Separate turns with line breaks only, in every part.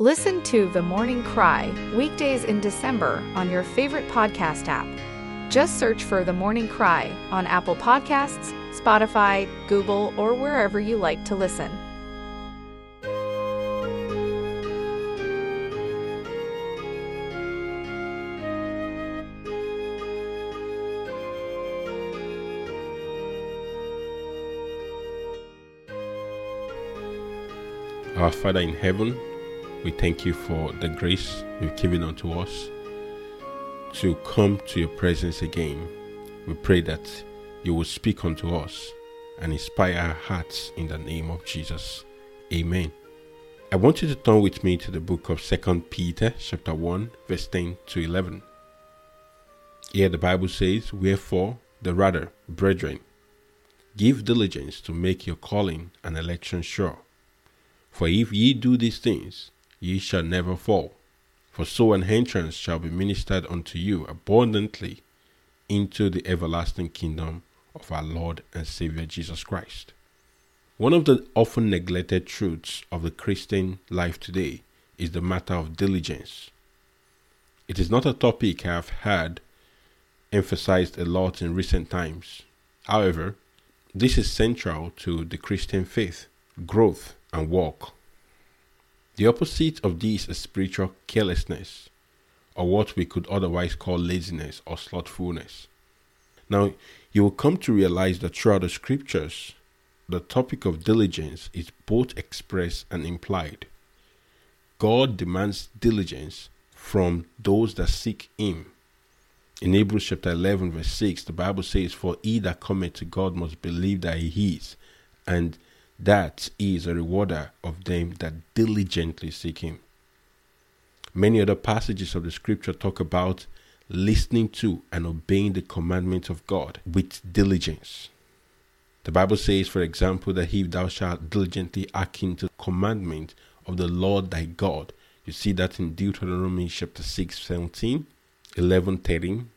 Listen to The Morning Cry weekdays in December on your favorite podcast app. Just search for The Morning Cry on Apple Podcasts, Spotify, Google, or wherever you like to listen.
Our Father in heaven, we thank you for the grace you've given unto us to come to your presence again. We pray that you will speak unto us and inspire our hearts in the name of Jesus. Amen. I want you to turn with me to the book of Second Peter chapter 1 verse 10 to 11. Here the Bible says, Wherefore the rather, brethren, give diligence to make your calling and election sure. For if ye do these things, ye shall never fall. For so an entrance shall be ministered unto you abundantly into the everlasting kingdom of our Lord and Savior Jesus Christ. One of the often neglected truths of the Christian life today is the matter of diligence. It is not a topic I have heard emphasized a lot in recent times. However, this is central to the Christian faith, growth, and walk. The opposite of this is spiritual carelessness, or what we could otherwise call laziness or slothfulness. Now, you will come to realize that throughout the scriptures, the topic of diligence is both expressed and implied. God demands diligence from those that seek Him. In Hebrews chapter 11, verse 6, the Bible says, For he that cometh to God must believe that He is, and that he is a rewarder of them that diligently seek him. Many other passages of the scripture talk about listening to and obeying the commandments of God with diligence. The Bible says, for example, that if thou shalt diligently hearken to the commandment of the Lord thy God, you see that in Deuteronomy chapter 6, 17, 11, 13,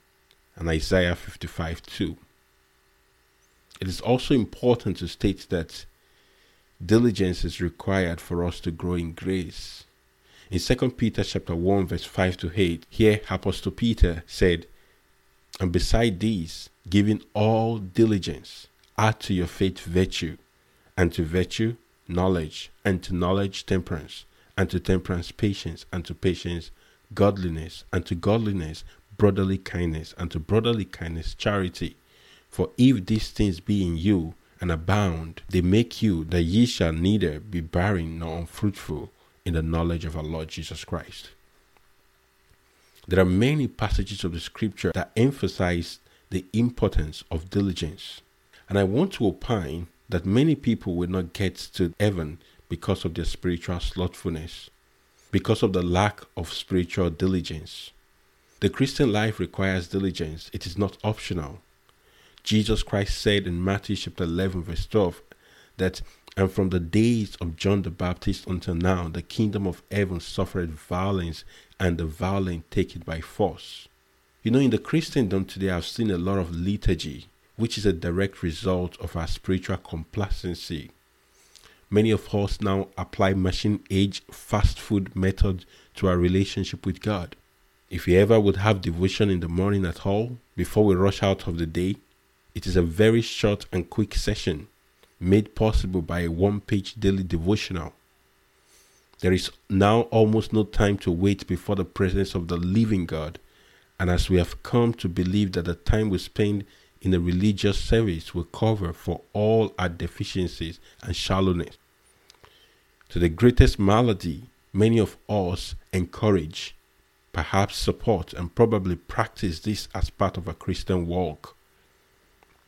and Isaiah 55, 2. It is also important to state that diligence is required for us to grow in grace. In 2 Peter chapter 1 verse 5 to 8, here Apostle Peter said, And beside these, giving all diligence, add to your faith virtue, and to virtue knowledge, and to knowledge temperance, and to temperance patience, and to patience godliness, and to godliness brotherly kindness, and to brotherly kindness charity. For if these things be in you, and abound, they make you that ye shall neither be barren nor unfruitful in the knowledge of our Lord Jesus Christ. There are many passages of the scripture that emphasize the importance of diligence. And I want to opine that many people will not get to heaven because of their spiritual slothfulness, because of the lack of spiritual diligence. The Christian life requires diligence, it is not optional. Jesus Christ said in Matthew chapter 11, verse 12, that, And from the days of John the Baptist until now, the kingdom of heaven suffered violence, and the violent take it by force. You know, in the Christendom today, I've seen a lot of liturgy, which is a direct result of our spiritual complacency. Many of us now apply machine age fast food methods to our relationship with God. If we ever would have devotion in the morning at all, before we rush out of the day, it is a very short and quick session made possible by a one page daily devotional. There is now almost no time to wait before the presence of the living God, and as we have come to believe that the time we spend in a religious service will cover for all our deficiencies and shallowness. To the greatest malady, many of us encourage, perhaps support, and probably practice this as part of a Christian walk.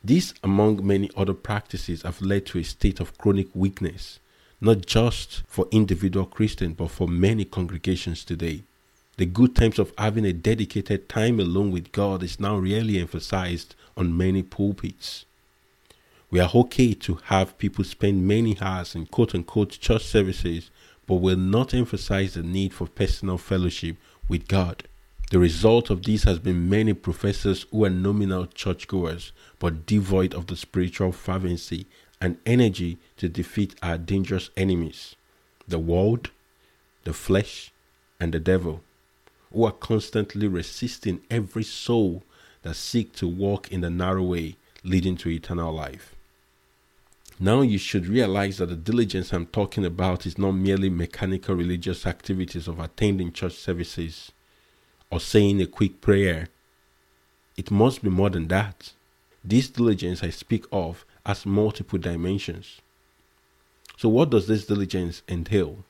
These, among many other practices, have led to a state of chronic weakness, not just for individual Christians, but for many congregations today. The good times of having a dedicated time alone with God is now really emphasized on many pulpits. We are okay to have people spend many hours in quote unquote church services, but will not emphasize the need for personal fellowship with God. The result of this has been many professors who are nominal churchgoers but devoid of the spiritual fervency and energy to defeat our dangerous enemies the world, the flesh, and the devil, who are constantly resisting every soul that seek to walk in the narrow way leading to eternal life. Now you should realize that the diligence I'm talking about is not merely mechanical religious activities of attending church services or saying a quick prayer. It must be more than that. This diligence I speak of has multiple dimensions. So, what does this diligence entail?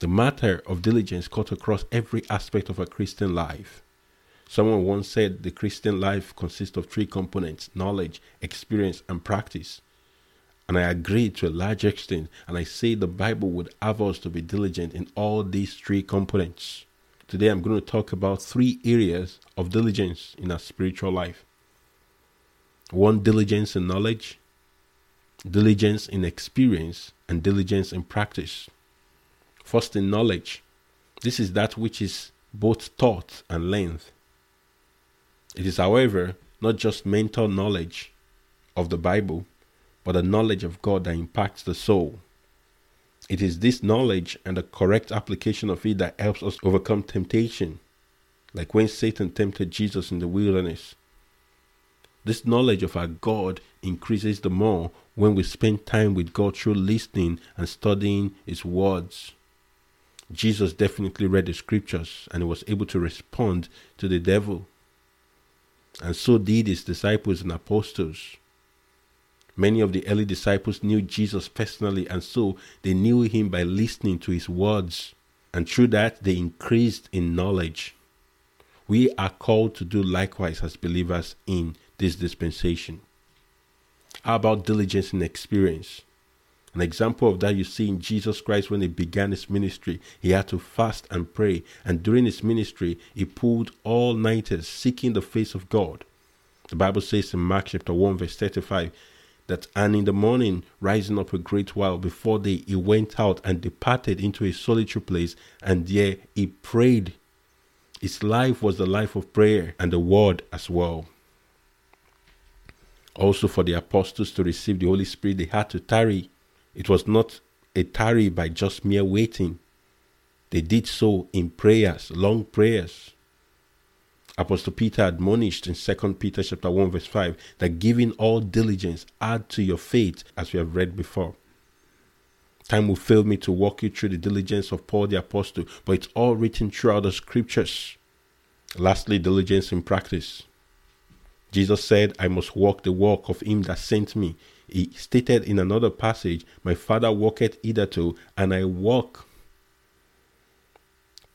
The matter of diligence cuts across every aspect of a Christian life. Someone once said the Christian life consists of three components knowledge, experience, and practice. And I agree to a large extent, and I say the Bible would have us to be diligent in all these three components. Today I'm going to talk about three areas of diligence in our spiritual life one, diligence in knowledge, diligence in experience, and diligence in practice. First, in knowledge. This is that which is both taught and learned. It is, however, not just mental knowledge of the Bible, but a knowledge of God that impacts the soul. It is this knowledge and the correct application of it that helps us overcome temptation, like when Satan tempted Jesus in the wilderness. This knowledge of our God increases the more when we spend time with God through listening and studying His words. Jesus definitely read the scriptures and was able to respond to the devil. And so did his disciples and apostles. Many of the early disciples knew Jesus personally, and so they knew him by listening to his words. And through that, they increased in knowledge. We are called to do likewise as believers in this dispensation. How about diligence and experience? An example of that you see in Jesus Christ when he began his ministry. He had to fast and pray, and during his ministry, he pulled all nighters seeking the face of God. The Bible says in Mark chapter 1, verse 35, that and in the morning, rising up a great while before day, he went out and departed into a solitary place, and there he prayed. His life was the life of prayer and the word as well. Also, for the apostles to receive the Holy Spirit, they had to tarry it was not a tarry by just mere waiting. They did so in prayers, long prayers. Apostle Peter admonished in 2 Peter chapter 1 verse 5 that giving all diligence add to your faith as we have read before. Time will fail me to walk you through the diligence of Paul the apostle, but it's all written throughout the scriptures. Lastly, diligence in practice. Jesus said, I must walk the walk of him that sent me. He stated in another passage, My Father walketh hitherto, and I walk.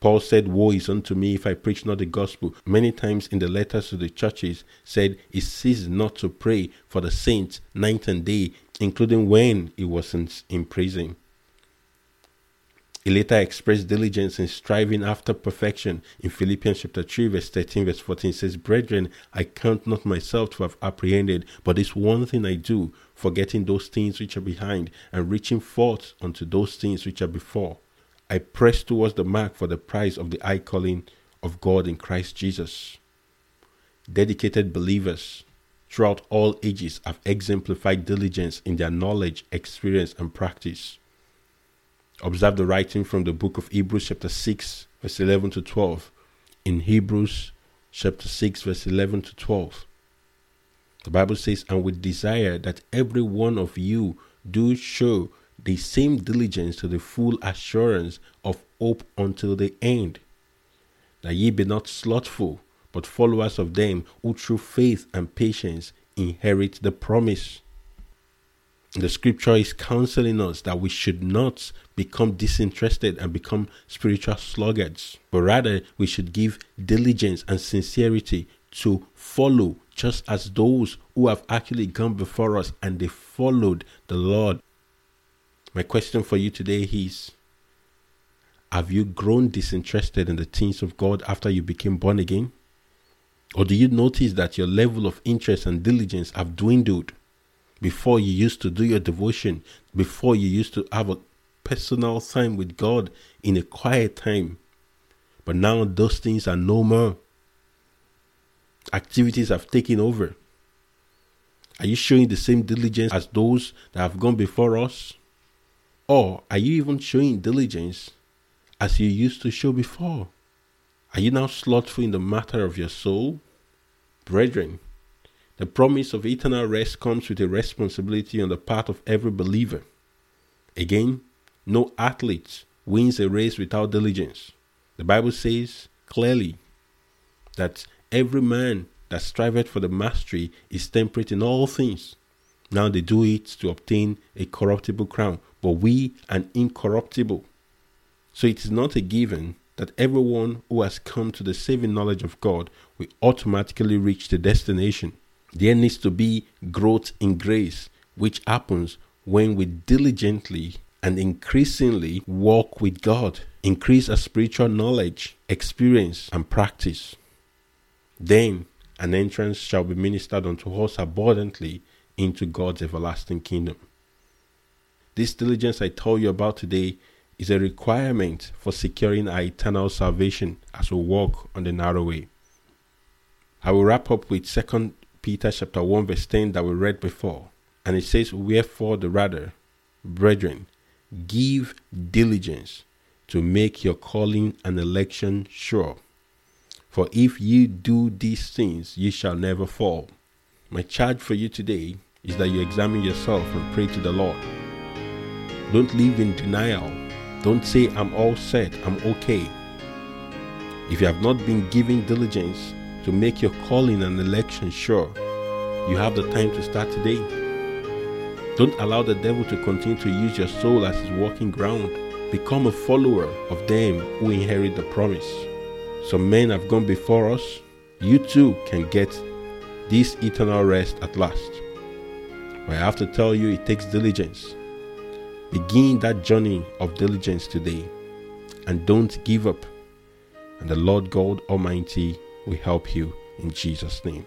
Paul said, Woe is unto me if I preach not the gospel. Many times in the letters to the churches said he ceased not to pray for the saints night and day, including when he was in, in prison. He later expressed diligence in striving after perfection. In Philippians chapter 3, verse 13, verse 14 says, Brethren, I count not myself to have apprehended, but this one thing I do, forgetting those things which are behind, and reaching forth unto those things which are before. I press towards the mark for the prize of the high calling of God in Christ Jesus. Dedicated believers throughout all ages have exemplified diligence in their knowledge, experience, and practice. Observe the writing from the book of Hebrews, chapter 6, verse 11 to 12. In Hebrews, chapter 6, verse 11 to 12. The Bible says, And we desire that every one of you do show the same diligence to the full assurance of hope until the end, that ye be not slothful, but followers of them who through faith and patience inherit the promise. The scripture is counseling us that we should not become disinterested and become spiritual sluggards, but rather we should give diligence and sincerity to follow, just as those who have actually gone before us and they followed the Lord. My question for you today is Have you grown disinterested in the things of God after you became born again? Or do you notice that your level of interest and diligence have dwindled? before you used to do your devotion, before you used to have a personal time with God in a quiet time. But now those things are no more. Activities have taken over. Are you showing the same diligence as those that have gone before us? Or are you even showing diligence as you used to show before? Are you now slothful in the matter of your soul? Brethren, the promise of eternal rest comes with a responsibility on the part of every believer. Again, no athlete wins a race without diligence. The Bible says clearly that every man that striveth for the mastery is temperate in all things. Now they do it to obtain a corruptible crown, but we an incorruptible. So it is not a given that everyone who has come to the saving knowledge of God will automatically reach the destination. There needs to be growth in grace, which happens when we diligently and increasingly walk with God, increase our spiritual knowledge, experience, and practice. Then an entrance shall be ministered unto us abundantly into God's everlasting kingdom. This diligence I tell you about today is a requirement for securing our eternal salvation as we walk on the narrow way. I will wrap up with 2 Peter chapter 1 verse 10 that we read before. And it says, Wherefore the rather, brethren, give diligence to make your calling and election sure. For if you do these things, ye shall never fall. My charge for you today is that you examine yourself and pray to the Lord. Don't live in denial. Don't say, I'm all set, I'm okay. If you have not been giving diligence to make your calling and election sure, you have the time to start today. Don't allow the devil to continue to use your soul as his walking ground. Become a follower of them who inherit the promise. Some men have gone before us. You too can get this eternal rest at last. But I have to tell you, it takes diligence. Begin that journey of diligence today and don't give up. And the Lord God Almighty will help you in Jesus' name.